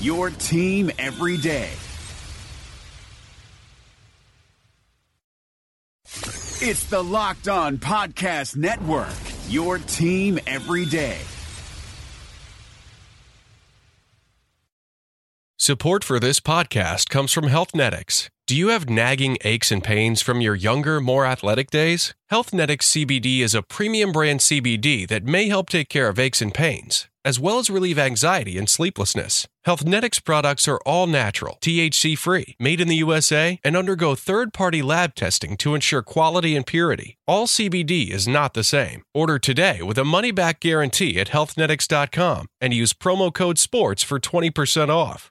your team every day. It's the Locked On Podcast Network, your team every day. Support for this podcast comes from Healthnetics. Do you have nagging aches and pains from your younger, more athletic days? Healthnetics CBD is a premium brand CBD that may help take care of aches and pains, as well as relieve anxiety and sleeplessness. Healthnetics products are all natural, THC free, made in the USA, and undergo third party lab testing to ensure quality and purity. All CBD is not the same. Order today with a money back guarantee at healthnetics.com and use promo code SPORTS for 20% off.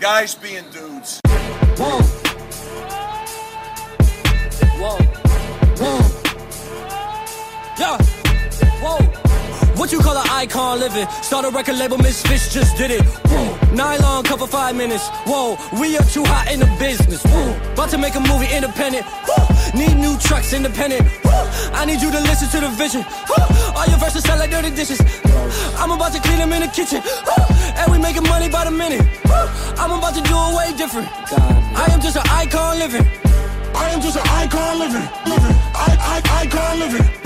Guys being dudes. Whoa. Whoa. Whoa. Yeah. What you call an icon living? Start a record label, Misfits just did it. Nylon cover five minutes. Whoa, we are too hot in the business. Whoa. About to make a movie independent. Whoa. Need new trucks independent. Whoa. I need you to listen to the vision. Whoa. All your verses sound like dirty dishes. I'm about to clean them in the kitchen. And we making money by the minute. I'm about to do it way different. I am just an icon living. I am just an icon living. Living. I, I, icon living.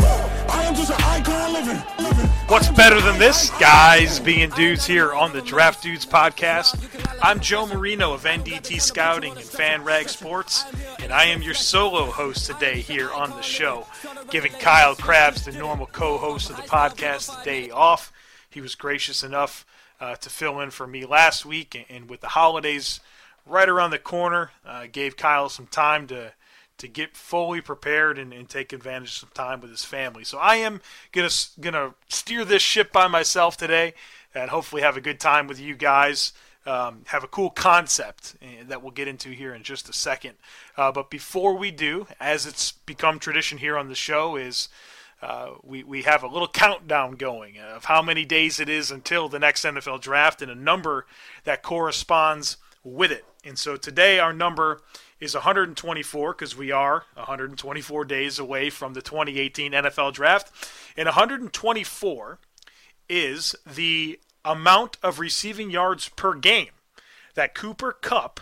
What's better than this? Guys being dudes here on the Draft Dudes podcast. I'm Joe Marino of NDT Scouting and FanRag Sports, and I am your solo host today here on the show, giving Kyle Crabbs, the normal co host of the podcast, the day off. He was gracious enough uh, to fill in for me last week, and, with the holidays right around the corner, uh, gave Kyle some time to to get fully prepared and, and, take advantage of some time with his family. So I am gonna gonna steer this ship by myself today, and hopefully have a good time with you guys. Um, have a cool concept eh, that we'll get into here in just a second. Uh, but before we do, as it's become tradition here on the show, is uh, we, we have a little countdown going of how many days it is until the next NFL draft and a number that corresponds with it. And so today our number is 124 because we are 124 days away from the 2018 NFL draft. And 124 is the amount of receiving yards per game that Cooper Kupp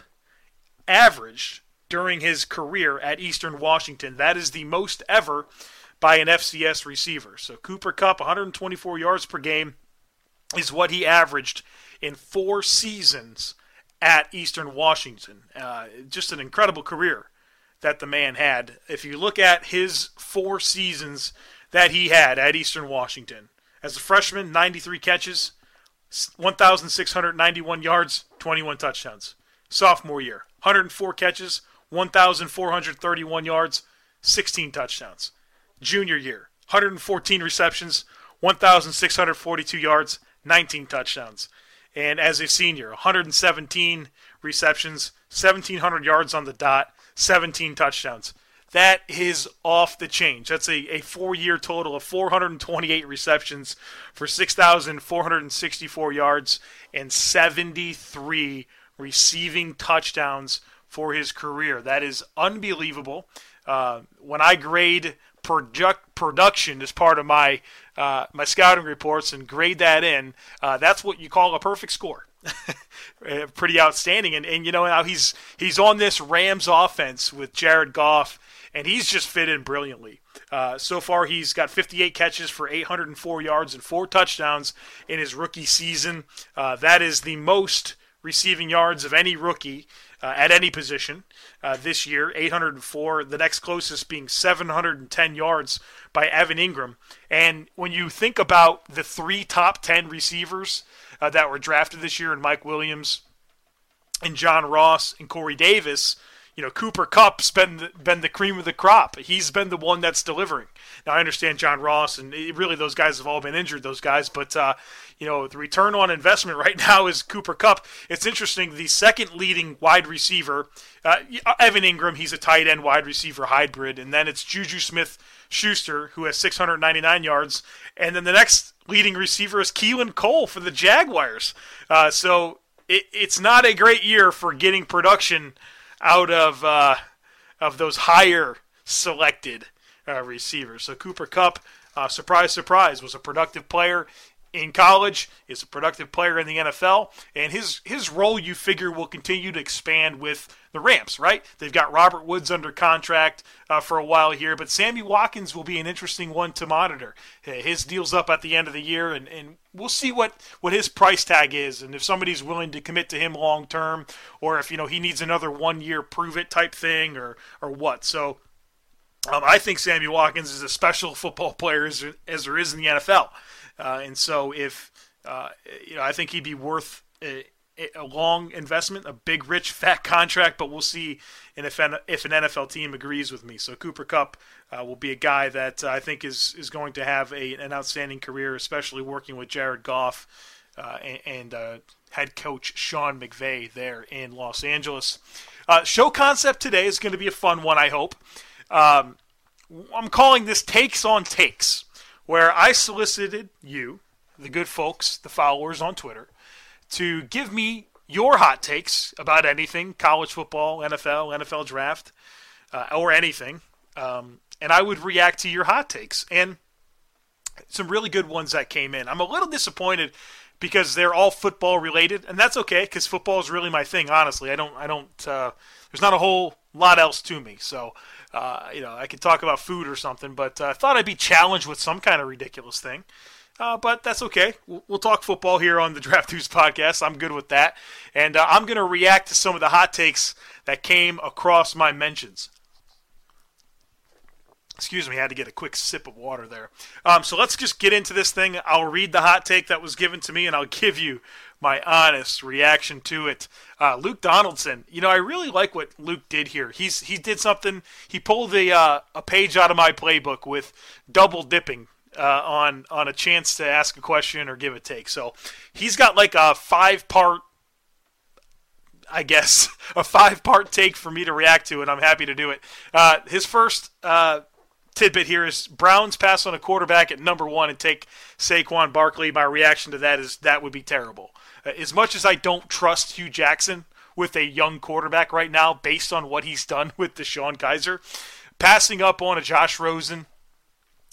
averaged during his career at Eastern Washington. That is the most ever by an FCS receiver. So Cooper Kupp, 124 yards per game, is what he averaged in four seasons at Eastern Washington. Uh, just an incredible career that the man had. If you look at his four seasons that he had at Eastern Washington, as a freshman, 93 catches, 1,691 yards, 21 touchdowns. Sophomore year, 104 catches, 1,431 yards, 16 touchdowns. Junior year, 114 receptions, 1,642 yards, 19 touchdowns. And as a senior, 117 receptions, 1,700 yards on the dot, 17 touchdowns. That is off the change. That's a, a four year total of 428 receptions for 6,464 yards and 73 receiving touchdowns for his career. That is unbelievable. Uh, when I grade product, production as part of my uh, my scouting reports and grade that in, uh, that's what you call a perfect score. Uh, pretty outstanding, and and you know now he's he's on this Rams offense with Jared Goff, and he's just fit in brilliantly. Uh, so far, he's got 58 catches for 804 yards and four touchdowns in his rookie season. Uh, that is the most receiving yards of any rookie uh, at any position uh, this year, 804. The next closest being 710 yards by Evan Engram And when you think about the three top 10 receivers uh, that were drafted this year, and Mike Williams, and John Ross, and Corey Davis, you know, Cooper Kupp's been the, been the cream of the crop. He's been the one that's delivering. Now I understand John Ross and really those guys have all been injured, those guys, but uh, you know the return on investment right now is Cooper Kupp. It's interesting. The second leading wide receiver, uh, Evan Engram, he's a tight end wide receiver hybrid, and then it's Juju Smith Schuster who has 699 yards, and then the next leading receiver is Keelan Cole for the Jaguars. Uh, so it, it's not a great year for getting production out of uh, of those higher selected uh, receivers. So Cooper Kupp, uh, surprise, surprise, was a productive player in college, is a productive player in the NFL, and his his role you figure will continue to expand with the Rams, right? They've got Robert Woods under contract uh, for a while here, but Sammy Watkins will be an interesting one to monitor. His deal's up at the end of the year, and, and we'll see what, what his price tag is, and if somebody's willing to commit to him long term, or if you know he needs another one year prove it type thing, or or what. So. Um, I think Sammy Watkins is a special football player as, as there is in the NFL. Uh, and so if uh, you know, I think he'd be worth a, a, long investment, a big, rich, fat contract. But we'll see if an, if an NFL team agrees with me. So Cooper Kupp uh, will be a guy that I think is is going to have a, an outstanding career, especially working with Jared Goff uh, and, and uh, head coach Sean McVay there in Los Angeles. Uh, show concept today is going to be a fun one, I hope. Um, I'm calling this Takes on Takes where I solicited you, the good folks, the followers on Twitter, to give me your hot takes about anything college football, NFL, NFL draft, uh, or anything. Um, and I would react to your hot takes. And some really good ones that came in. I'm a little disappointed because they're all football related, and that's okay because football is really my thing. Honestly, I don't, I don't. Uh, there's not a whole lot else to me, so uh, you know, I could talk about food or something, but I uh, thought I'd be challenged with some kind of ridiculous thing. Uh, but that's okay. We'll, we'll, talk football here on the Draft Dudes podcast. I'm good with that. And uh, I'm going to react to some of the hot takes that came across my mentions. Excuse me, I had to get a quick sip of water there. Um, so let's just get into this thing. I'll read the hot take that was given to me, and I'll give you my honest reaction to it. Uh, Luke Donaldson, you know, I really like what Luke did here. He's he did something. He pulled a uh, a page out of my playbook with double dipping uh, on on a chance to ask a question or give a take. So he's got like a five part. I guess a five-part take for me to react to, and I'm happy to do it. Uh, his first uh, tidbit here is Browns pass on a quarterback at number one and take Saquon Barkley. My reaction to that is that would be terrible. Uh, as much as I don't trust Hue Jackson with a young quarterback right now, based on what he's done with DeShone Kizer, passing up on a Josh Rosen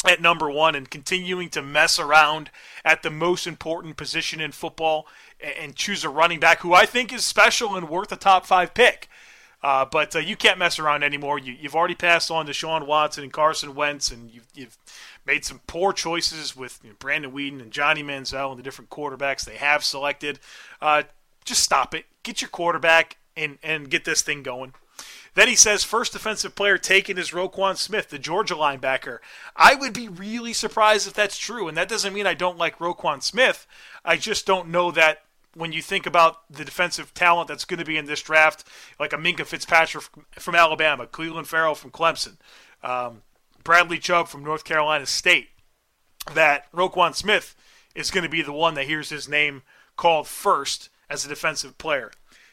at number one and continuing to mess around at the most important position in football and choose a running back who I think is special and worth a top five pick. Uh, but uh, you can't mess around anymore. You, have already passed on Deshaun Watson and Carson Wentz, and you've, you've made some poor choices with you know, Brandon Weeden and Johnny Manziel and the different quarterbacks they have selected. Uh, just stop it. Get your quarterback and, and get this thing going. Then he says, first defensive player taken is Roquan Smith, the Georgia linebacker. I would be really surprised if that's true, and that doesn't mean I don't like Roquan Smith. I just don't know that when you think about the defensive talent that's going to be in this draft, like a Minkah Fitzpatrick from Alabama, Clelin Ferrell from Clemson, um, Bradley Chubb from North Carolina State, that Roquan Smith is going to be the one that hears his name called first as a defensive player.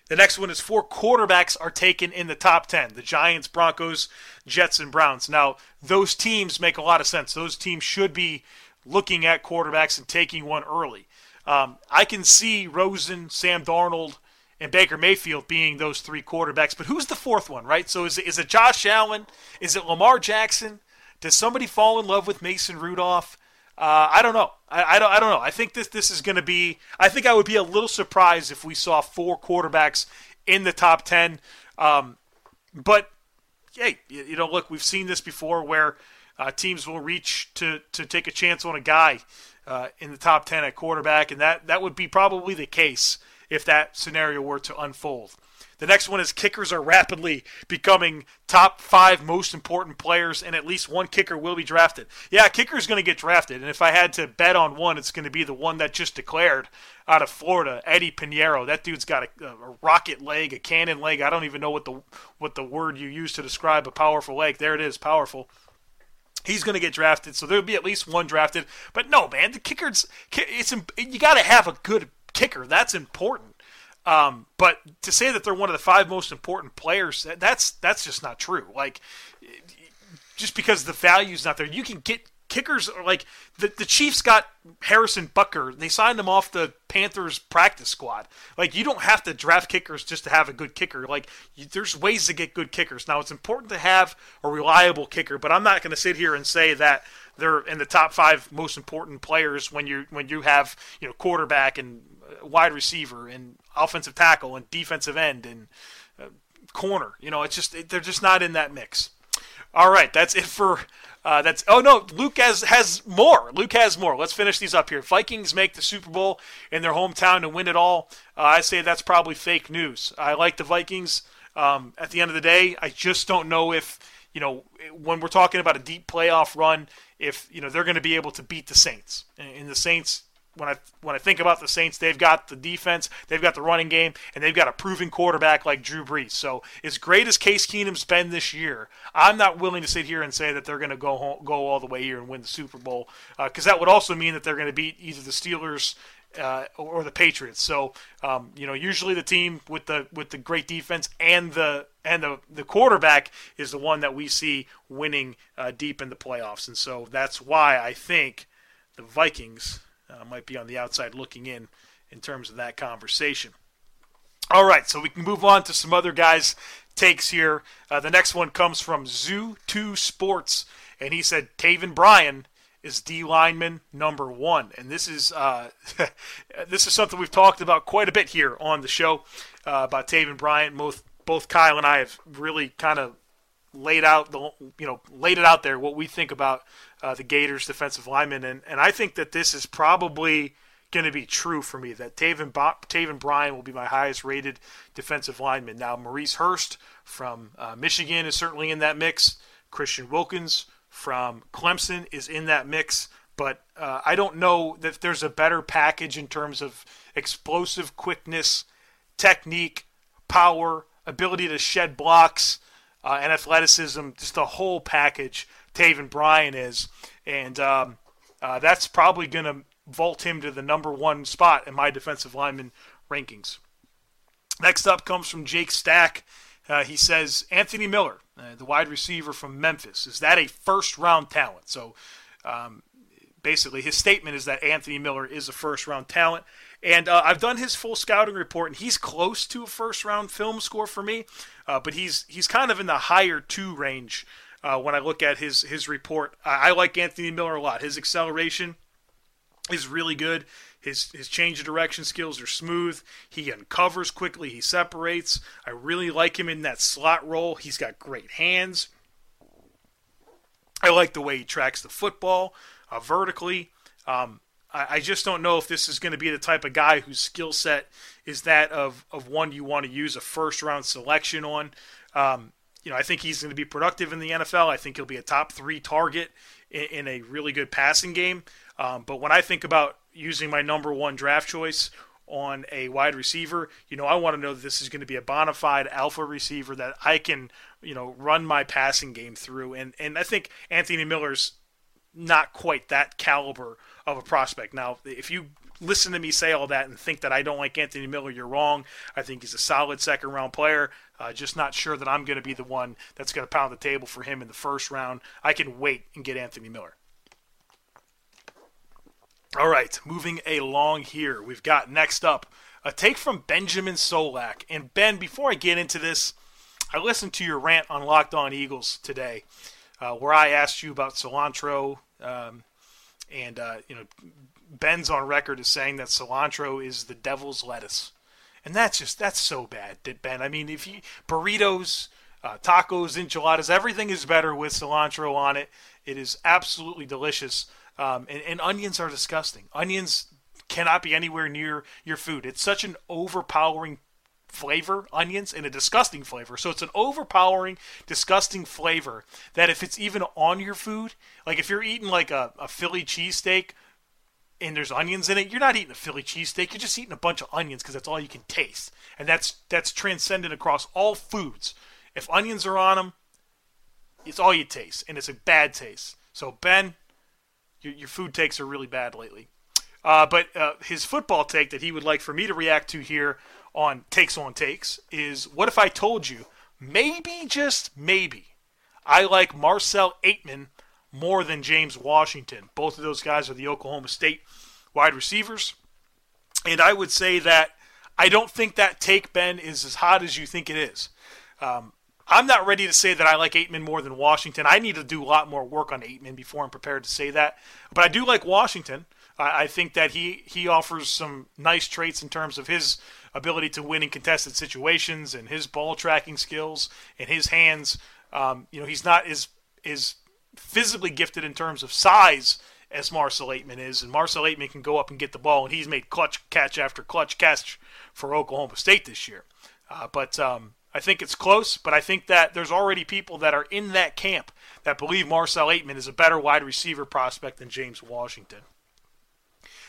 The next one is four quarterbacks are taken in the top 10 the Giants, Broncos, Jets, and Browns. Now, those teams make a lot of sense. Those teams should be looking at quarterbacks and taking one early. Um, I can see Rosen, Sam Darnold, and Baker Mayfield being those three quarterbacks, but who's the fourth one, right? So is it, is it Josh Allen? Is it Lamar Jackson? Does somebody fall in love with Mason Rudolph? Uh, I don't know. I, I, don't. I don't know. I think this this is going to be. I think I would be a little surprised if we saw four quarterbacks in the top ten. Um, but hey, you, you, know, look, we've seen this before where uh, teams will reach to to take a chance on a guy uh, in the top ten at quarterback, and that that would be probably the case if that scenario were to unfold. The next one is kickers are rapidly becoming top five most important players, and at least one kicker will be drafted. Yeah, kicker is going to get drafted, and if I had to bet on one, it's going to be the one that just declared out of Florida, Eddie Piñeiro. That dude's got a, a, rocket leg, a cannon leg. I don't even know what the what the word you use to describe a powerful leg. There it is, powerful. He's going to get drafted, so there'll be at least one drafted. But no, man, the kickers, it's you got to have a good kicker. That's important. Um, but to say that they're one of the five most important players, that's that's just not true. Like, just because the value's not there, you can get kickers like the the Chiefs got Harrison Butker. They signed him off the Panthers practice squad. Like you don't have to draft kickers just to have a good kicker. Like you, there's ways to get good kickers. Now it's important to have a reliable kicker, but I'm not going to sit here and say that they're in the top five most important players when you when you have you know quarterback and wide receiver and offensive tackle and defensive end and uh, corner. You know, it's just they're just not in that mix. All right, that's it for. Uh, that's oh no, Luke has has more. Luke has more. Let's finish these up here. Vikings make the Super Bowl in their hometown and win it all. Uh, I say that's probably fake news. I like the Vikings. Um, at the end of the day, I just don't know if you know when we're talking about a deep playoff run, if you know they're going to be able to beat the Saints. And the Saints when I when I think about the Saints, they've got the defense, they've got the running game, and they've got a proven quarterback like Drew Brees. So as great as Case Keenum's been this year, I'm not willing to sit here and say that they're going to go home, go all the way here and win the Super Bowl because uh, that would also mean that they're going to beat either the Steelers. Uh, or the Patriots. So um, you know, usually the team with the with the great defense and the and the the quarterback is the one that we see winning uh, deep in the playoffs. And so that's why I think the Vikings uh, might be on the outside looking in in terms of that conversation. All right, so we can move on to some other guys' takes here. Uh, the next one comes from Zoo2 Sports, and he said Taven Bryan is D lineman number one, and this is uh, this is something we've talked about quite a bit here on the show uh, about Taven Bryan. Both both Kyle and I have really kind of laid out the you know laid it out there what we think about uh, the Gators defensive lineman, and and I think that this is probably going to be true for me that Taven Taven Bryan will be my highest rated defensive lineman. Now Maurice Hurst from uh, Michigan is certainly in that mix. Christian Wilkins from Clemson is in that mix, but uh, I don't know that there's a better package in terms of explosive quickness, technique, power, ability to shed blocks uh, and athleticism, just the whole package. Taven Bryan is, and um, uh, that's probably going to vault him to the number one spot in my defensive lineman rankings. Next up comes from Jake Stack. Uh, he says Anthony Miller, uh, the wide receiver from Memphis, is that a first round talent? So um, basically, his statement is that Anthony Miller is a first round talent. And uh, I've done his full scouting report, and he's close to a first round film score for me, uh, but he's he's kind of in the higher two range uh, when I look at his his report. I, I like Anthony Miller a lot. His acceleration is really good. His his change of direction skills are smooth. He uncovers quickly. He separates. I really like him in that slot role. He's got great hands. I like the way he tracks the football uh, vertically. Um, I, I just don't know if this is going to be the type of guy whose skill set is that of, of one you want to use a first round selection on. Um, you know, I think he's going to be productive in the NFL. I think he'll be a top three target in, in a really good passing game. Um, but when I think about using my number one draft choice on a wide receiver, you know, I want to know that this is going to be a bona fide alpha receiver that I can, you know, run my passing game through. And and I think Anthony Miller's not quite that caliber of a prospect. Now, if you listen to me say all that and think that I don't like Anthony Miller, you're wrong. I think he's a solid second round player. Uh, just not sure that I'm going to be the one that's going to pound the table for him in the first round. I can wait and get Anthony Miller. All right, moving along here. We've got next up a take from Benjamin Solak. And Ben, before I get into this, I listened to your rant on Locked On Eagles today, uh, where I asked you about cilantro. Um, and, uh, you know, Ben's on record as saying that cilantro is the devil's lettuce. And that's just, that's so bad, Ben. I mean, if you, burritos, uh, tacos, enchiladas, everything is better with cilantro on it. It is absolutely delicious. Um, and, and onions are disgusting. Onions cannot be anywhere near your food. It's such an overpowering flavor, onions, and a disgusting flavor. So it's an overpowering, disgusting flavor that if it's even on your food, like if you're eating like a, a Philly cheesesteak and there's onions in it, you're not eating a Philly cheesesteak. You're just eating a bunch of onions because that's all you can taste. And that's that's transcendent across all foods. If onions are on them, it's all you taste, and it's a bad taste. So Ben, your, your food takes are really bad lately. Uh, but uh, his football take that he would like for me to react to here on Takes on Takes is what if I told you, maybe, just maybe, I like Marcel Ateman more than James Washington. Both of those guys are the Oklahoma State wide receivers. And I would say that I don't think that take, Ben, is as hot as you think it is. Um, I'm not ready to say that I like Ateman more than Washington. I need to do a lot more work on Ateman before I'm prepared to say that. But I do like Washington. I, I think that he he offers some nice traits in terms of his ability to win in contested situations and his ball tracking skills and his hands. Um, you know, he's not as is physically gifted in terms of size as Marcel Ateman is, and Marcel Ateman can go up and get the ball, and he's made clutch catch after clutch catch for Oklahoma State this year. Uh, but um, I think it's close, but I think that there's already people that are in that camp that believe Marcel Ateman is a better wide receiver prospect than James Washington.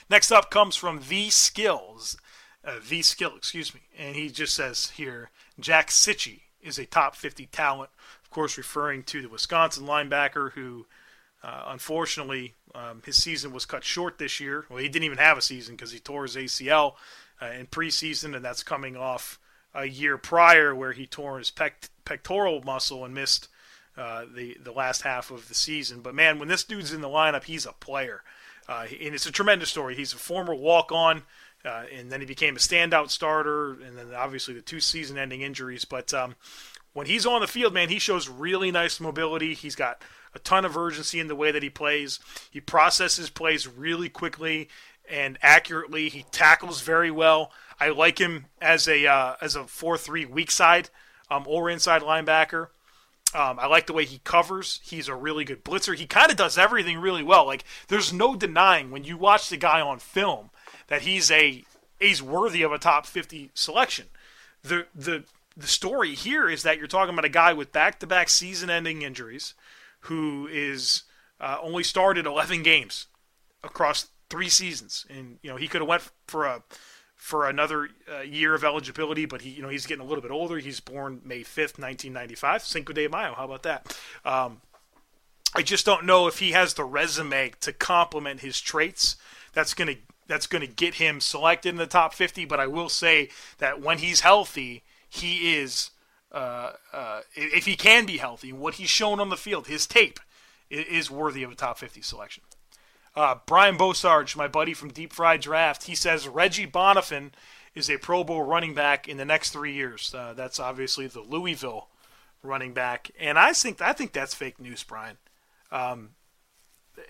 Next up comes from The Skills. Uh, Skill, excuse me. And he just says here Jack Cichy is a top 50 talent. Course, referring to the Wisconsin linebacker who, uh, unfortunately, um, his season was cut short this year. Well, he didn't even have a season because he tore his ACL uh, in preseason, and that's coming off a year prior where he tore his pect- pectoral muscle and missed uh, the the last half of the season. But man, when this dude's in the lineup, he's a player. Uh, and it's a tremendous story. He's a former walk on, uh, and then he became a standout starter, and then obviously the two season ending injuries. But um, when he's on the field, man, he shows really nice mobility. He's got a ton of urgency in the way that he plays. He processes plays really quickly and accurately. He tackles very well. I like him as a uh, as a four three weak side um, or inside linebacker. Um, I like the way he covers. He's a really good blitzer. He kind of does everything really well. Like there's no denying when you watch the guy on film that he's a he's worthy of a top 50 selection. The the the story here is that you're talking about a guy with back-to-back season-ending injuries who is uh, only started 11 games across three seasons, and you know he could have went for a for another uh, year of eligibility, but he, you know, he's getting a little bit older. He's born May 5th, 1995, Cinco de Mayo. How about that? Um, I just don't know if he has the resume to complement his traits. That's going to that's going to get him selected in the top 50. But I will say that when he's healthy, he is uh, uh, if he can be healthy, what he's shown on the field, his tape is worthy of a top 50 selection. Uh, Brian Bosarge, my buddy from Deep Fried Draft, he says Reggie Bonnafon is a Pro Bowl running back in the next three years. Uh, that's obviously the Louisville running back, and I think I think that's fake news, Brian. Um,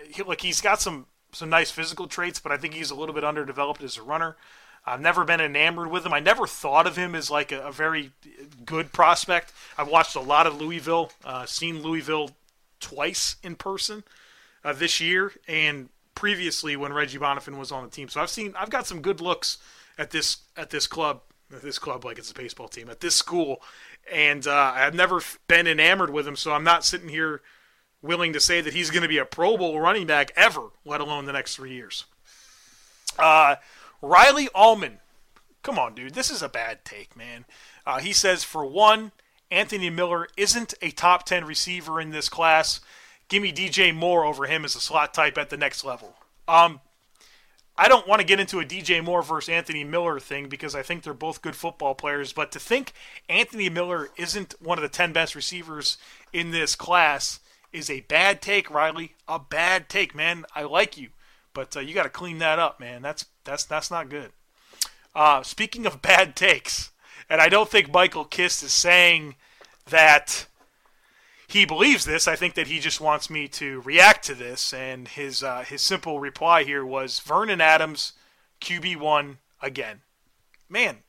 he, look, he's got some some nice physical traits, but I think he's a little bit underdeveloped as a runner. I've never been enamored with him. I never thought of him as like a, a very good prospect. I've watched a lot of Louisville, uh, seen Louisville twice in person uh, this year and previously when Reggie Bonnafon was on the team. So I've seen I've got some good looks at this at this club at this club like it's a baseball team at this school, and uh, I've never been enamored with him. So I'm not sitting here willing to say that he's going to be a Pro Bowl running back ever, let alone the next three years. Uh, Riley Allman, come on, dude, this is a bad take, man. Uh, he says for one, Anthony Miller isn't a top ten receiver in this class give me DJ Moore over him as a slot type at the next level. Um, I don't want to get into a DJ Moore versus Anthony Miller thing because I think they're both good football players. But to think Anthony Miller isn't one of the 10 best receivers in this class is a bad take, Riley. A bad take, man. I like you, but uh, you got to clean that up, man. That's that's that's not good. Uh, speaking of bad takes, and I don't think Michael Kist is saying that he believes this. I think that he just wants me to react to this. And his uh, his simple reply here was Vernon Adams, QB one again. Man,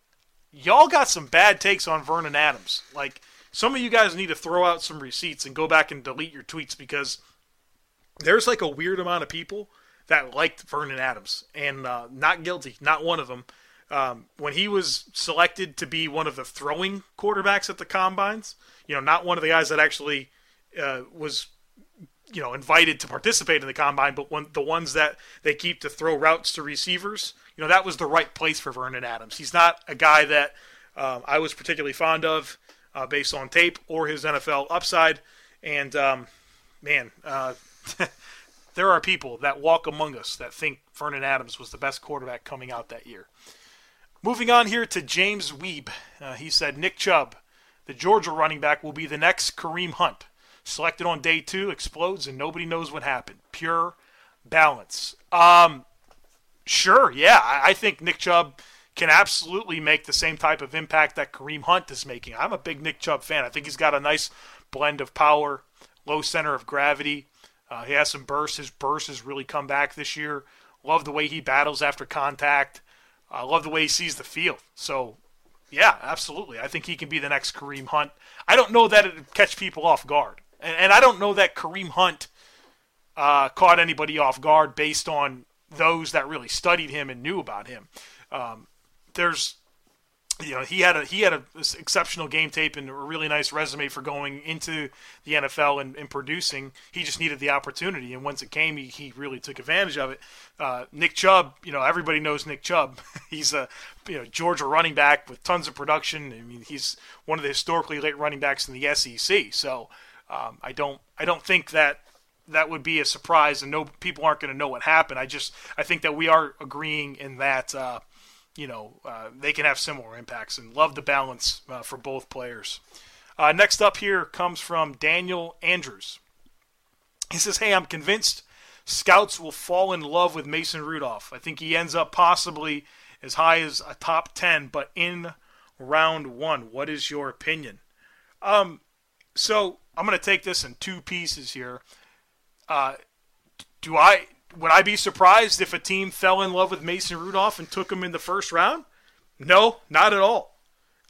y'all got some bad takes on Vernon Adams. Like some of you guys need to throw out some receipts and go back and delete your tweets because there's like a weird amount of people that liked Vernon Adams and uh, not guilty, not one of them. Um, when he was selected to be one of the throwing quarterbacks at the combines, you know, not one of the guys that actually uh, was, you know, invited to participate in the combine, but one, the ones that they keep to throw routes to receivers, you know, that was the right place for Vernon Adams. He's not a guy that um, I was particularly fond of uh, based on tape or his NFL upside. And um, man, uh, there are people that walk among us that think Vernon Adams was the best quarterback coming out that year. Moving on here to James Weeb. Uh, he said Nick Chubb, the Georgia running back, will be the next Kareem Hunt. Selected on day two, explodes, and nobody knows what happened. Pure balance. Um, sure, yeah. I, I think Nick Chubb can absolutely make the same type of impact that Kareem Hunt is making. I'm a big Nick Chubb fan. I think he's got a nice blend of power, low center of gravity. Uh, he has some bursts. His burst has really come back this year. Love the way he battles after contact. I love the way he sees the field. So, yeah, absolutely. I think he can be the next Kareem Hunt. I don't know that it catch people off guard, and, and I don't know that Kareem Hunt uh, caught anybody off guard based on those that really studied him and knew about him. Um, there's you know he had a he had a exceptional game tape and a really nice resume for going into the NFL and, and producing. He just needed the opportunity, and once it came, he, he really took advantage of it. Uh, Nick Chubb, you know everybody knows Nick Chubb. he's a you know Georgia running back with tons of production. I mean he's one of the historically late running backs in the SEC. So um, I don't I don't think that that would be a surprise, and no people aren't going to know what happened. I just I think that we are agreeing in that. Uh, you know, uh, they can have similar impacts and love the balance uh, for both players. Uh, next up here comes from Daniel Andrews. He says, Hey, I'm convinced scouts will fall in love with Mason Rudolph. I think he ends up possibly as high as a top 10, but in round one. What is your opinion? Um, so I'm going to take this in two pieces here. Uh, do I would I be surprised if a team fell in love with Mason Rudolph and took him in the first round? No, not at all.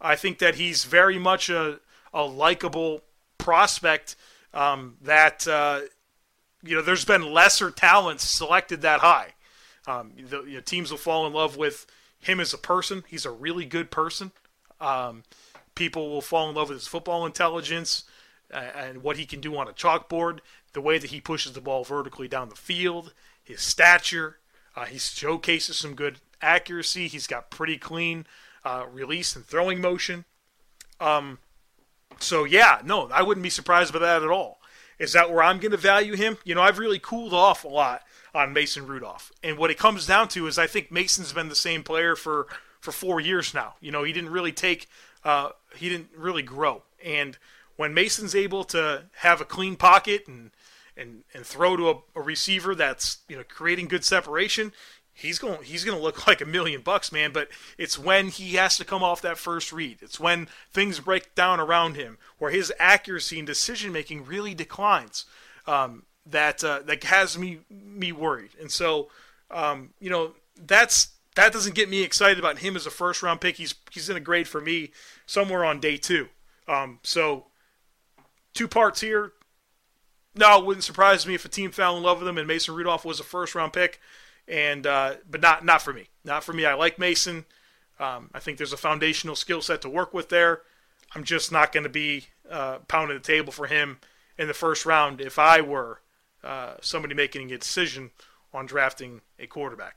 I think that he's very much a, a likable prospect um, that, uh, you know, there's been lesser talents selected that high. Um, the you know, teams will fall in love with him as a person. He's a really good person. Um, people will fall in love with his football intelligence and what he can do on a chalkboard, the way that he pushes the ball vertically down the field his stature. Uh, he showcases some good accuracy. He's got pretty clean uh, release and throwing motion. Um, so yeah, no, I wouldn't be surprised by that at all. Is that where I'm going to value him? You know, I've really cooled off a lot on Mason Rudolph, and what it comes down to is I think Mason's been the same player for for four years now. You know, he didn't really take, uh, he didn't really grow, and when Mason's able to have a clean pocket and and and throw to a, a receiver that's you know creating good separation, he's going he's going to look like a million bucks, man. But it's when he has to come off that first read. It's when things break down around him, where his accuracy and decision making really declines. Um, that uh, that has me me worried, and so um, you know that's that doesn't get me excited about him as a first round pick. He's he's in a grade for me somewhere on day two. Um, so two parts here no, it wouldn't surprise me if a team fell in love with him and Mason Rudolph was a first round pick, and uh, but not not for me. Not for me. I like Mason. Um, I think there's a foundational skill set to work with there. I'm just not going to be uh, pounding the table for him in the first round if I were uh, somebody making a decision on drafting a quarterback.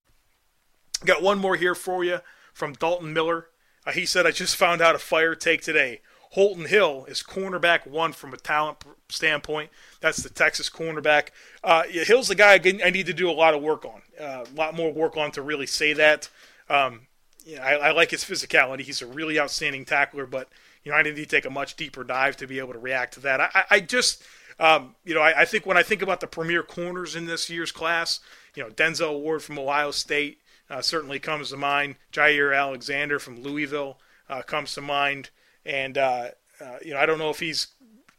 Got one more here for you from Dalton Miller. Uh, he said, I just found out a fire take today. Holton Hill is cornerback one from a talent standpoint. That's the Texas cornerback. Uh, yeah, Hill's the guy I need to do a lot of work on, uh, a lot more work on to really say that. Um, yeah, I, I like his physicality. He's a really outstanding tackler, but you know I need to take a much deeper dive to be able to react to that. I, I just, um, you know, I, I think when I think about the premier corners in this year's class, you know, Denzel Ward from Ohio State, uh, certainly comes to mind. Jaire Alexander from Louisville uh, comes to mind, and uh, uh, you know I don't know if he's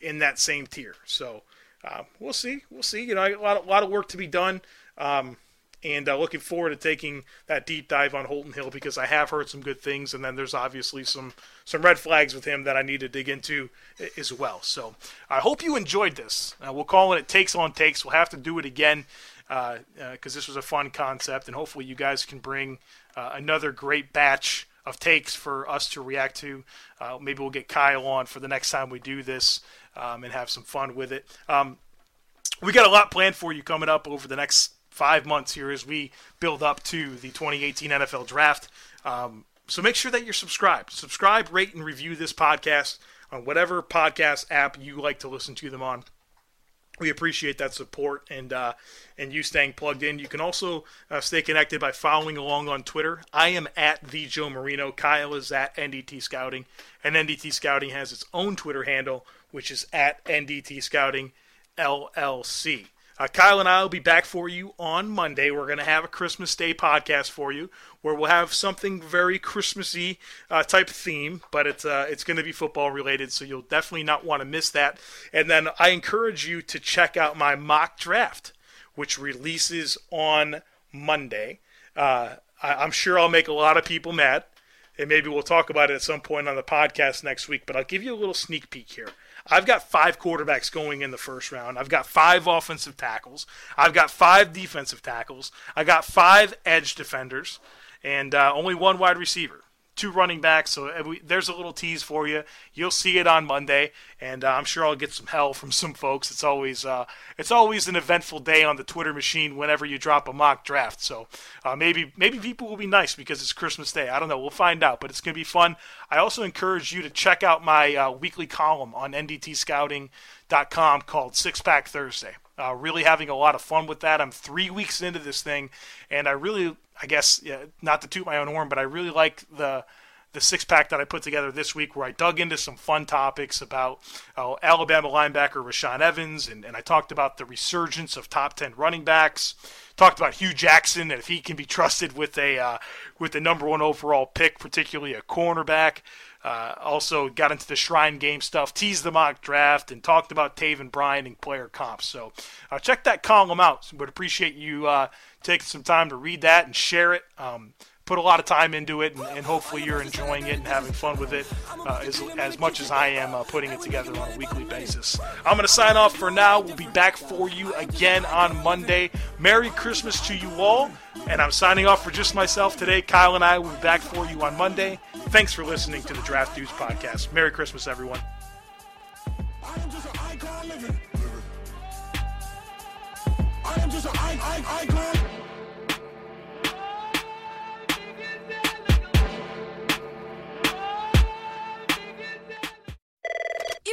in that same tier. So uh, we'll see. We'll see. You know, a lot, a lot of work to be done. Um, and uh, looking forward to taking that deep dive on Holton Hill because I have heard some good things, and then there's obviously some some red flags with him that I need to dig into as well. So I hope you enjoyed this. Uh, we'll call it it takes on takes. We'll have to do it again because uh, uh, this was a fun concept, and hopefully you guys can bring uh, another great batch of takes for us to react to. Uh, maybe we'll get Kyle on for the next time we do this um, and have some fun with it. Um, we got a lot planned for you coming up over the next five months here as we build up to the 2018 NFL Draft. Um, so make sure that you're subscribed. Subscribe, rate, and review this podcast on whatever podcast app you like to listen to them on. We appreciate that support and uh, and you staying plugged in. You can also uh, stay connected by following along on Twitter. I am at the Joe Marino. Kyle is at NDT Scouting, and NDT Scouting has its own Twitter handle, which is at NDT Scouting LLC. Uh, Kyle and I will be back for you on Monday. We're going to have a Christmas Day podcast for you, where we'll have something very Christmassy uh, type theme, but it's uh, it's going to be football related, so you'll definitely not want to miss that. And then I encourage you to check out my mock draft, which releases on Monday. Uh, I, I'm sure I'll make a lot of people mad, and maybe we'll talk about it at some point on the podcast next week. But I'll give you a little sneak peek here. I've got five quarterbacks going in the first round. I've got five offensive tackles. I've got five defensive tackles. I got five edge defenders, and uh, only one wide receiver two running backs. So uh, there's a little tease for you. You'll see it on Monday, and uh, I'm sure I'll get some hell from some folks. It's always uh, it's always an eventful day on the Twitter machine whenever you drop a mock draft. So uh, maybe maybe people will be nice because it's Christmas Day. I don't know. We'll find out, but it's gonna be fun. I also encourage you to check out my uh, weekly column on NDTScouting.com called Six Pack Thursday. Uh, really having a lot of fun with that. I'm three weeks into this thing, and I really, I guess, yeah, not to toot my own horn, but I really like the the six pack that I put together this week, where I dug into some fun topics about uh, Alabama linebacker Rashaan Evans, and, and I talked about the resurgence of top ten running backs. Talked about Hue Jackson and if he can be trusted with a uh, with the number one overall pick, particularly a cornerback. Uh, also got into the Shrine game stuff, teased the mock draft, and talked about Taven Bryan and player comps. So uh, check that column out. Would appreciate you uh, taking some time to read that and share it. Um, put a lot of time into it, and, and, hopefully you're enjoying it and having fun with it uh, as, as much as I am uh, putting it together on a weekly basis. I'm going to sign off for now. We'll be back for you again on Monday. Merry Christmas to you all, and I'm signing off for just myself today. Kyle and I will be back for you on Monday. Thanks for listening to the Draft Dudes podcast. Merry Christmas, everyone. I am just an icon living. I am just an icon.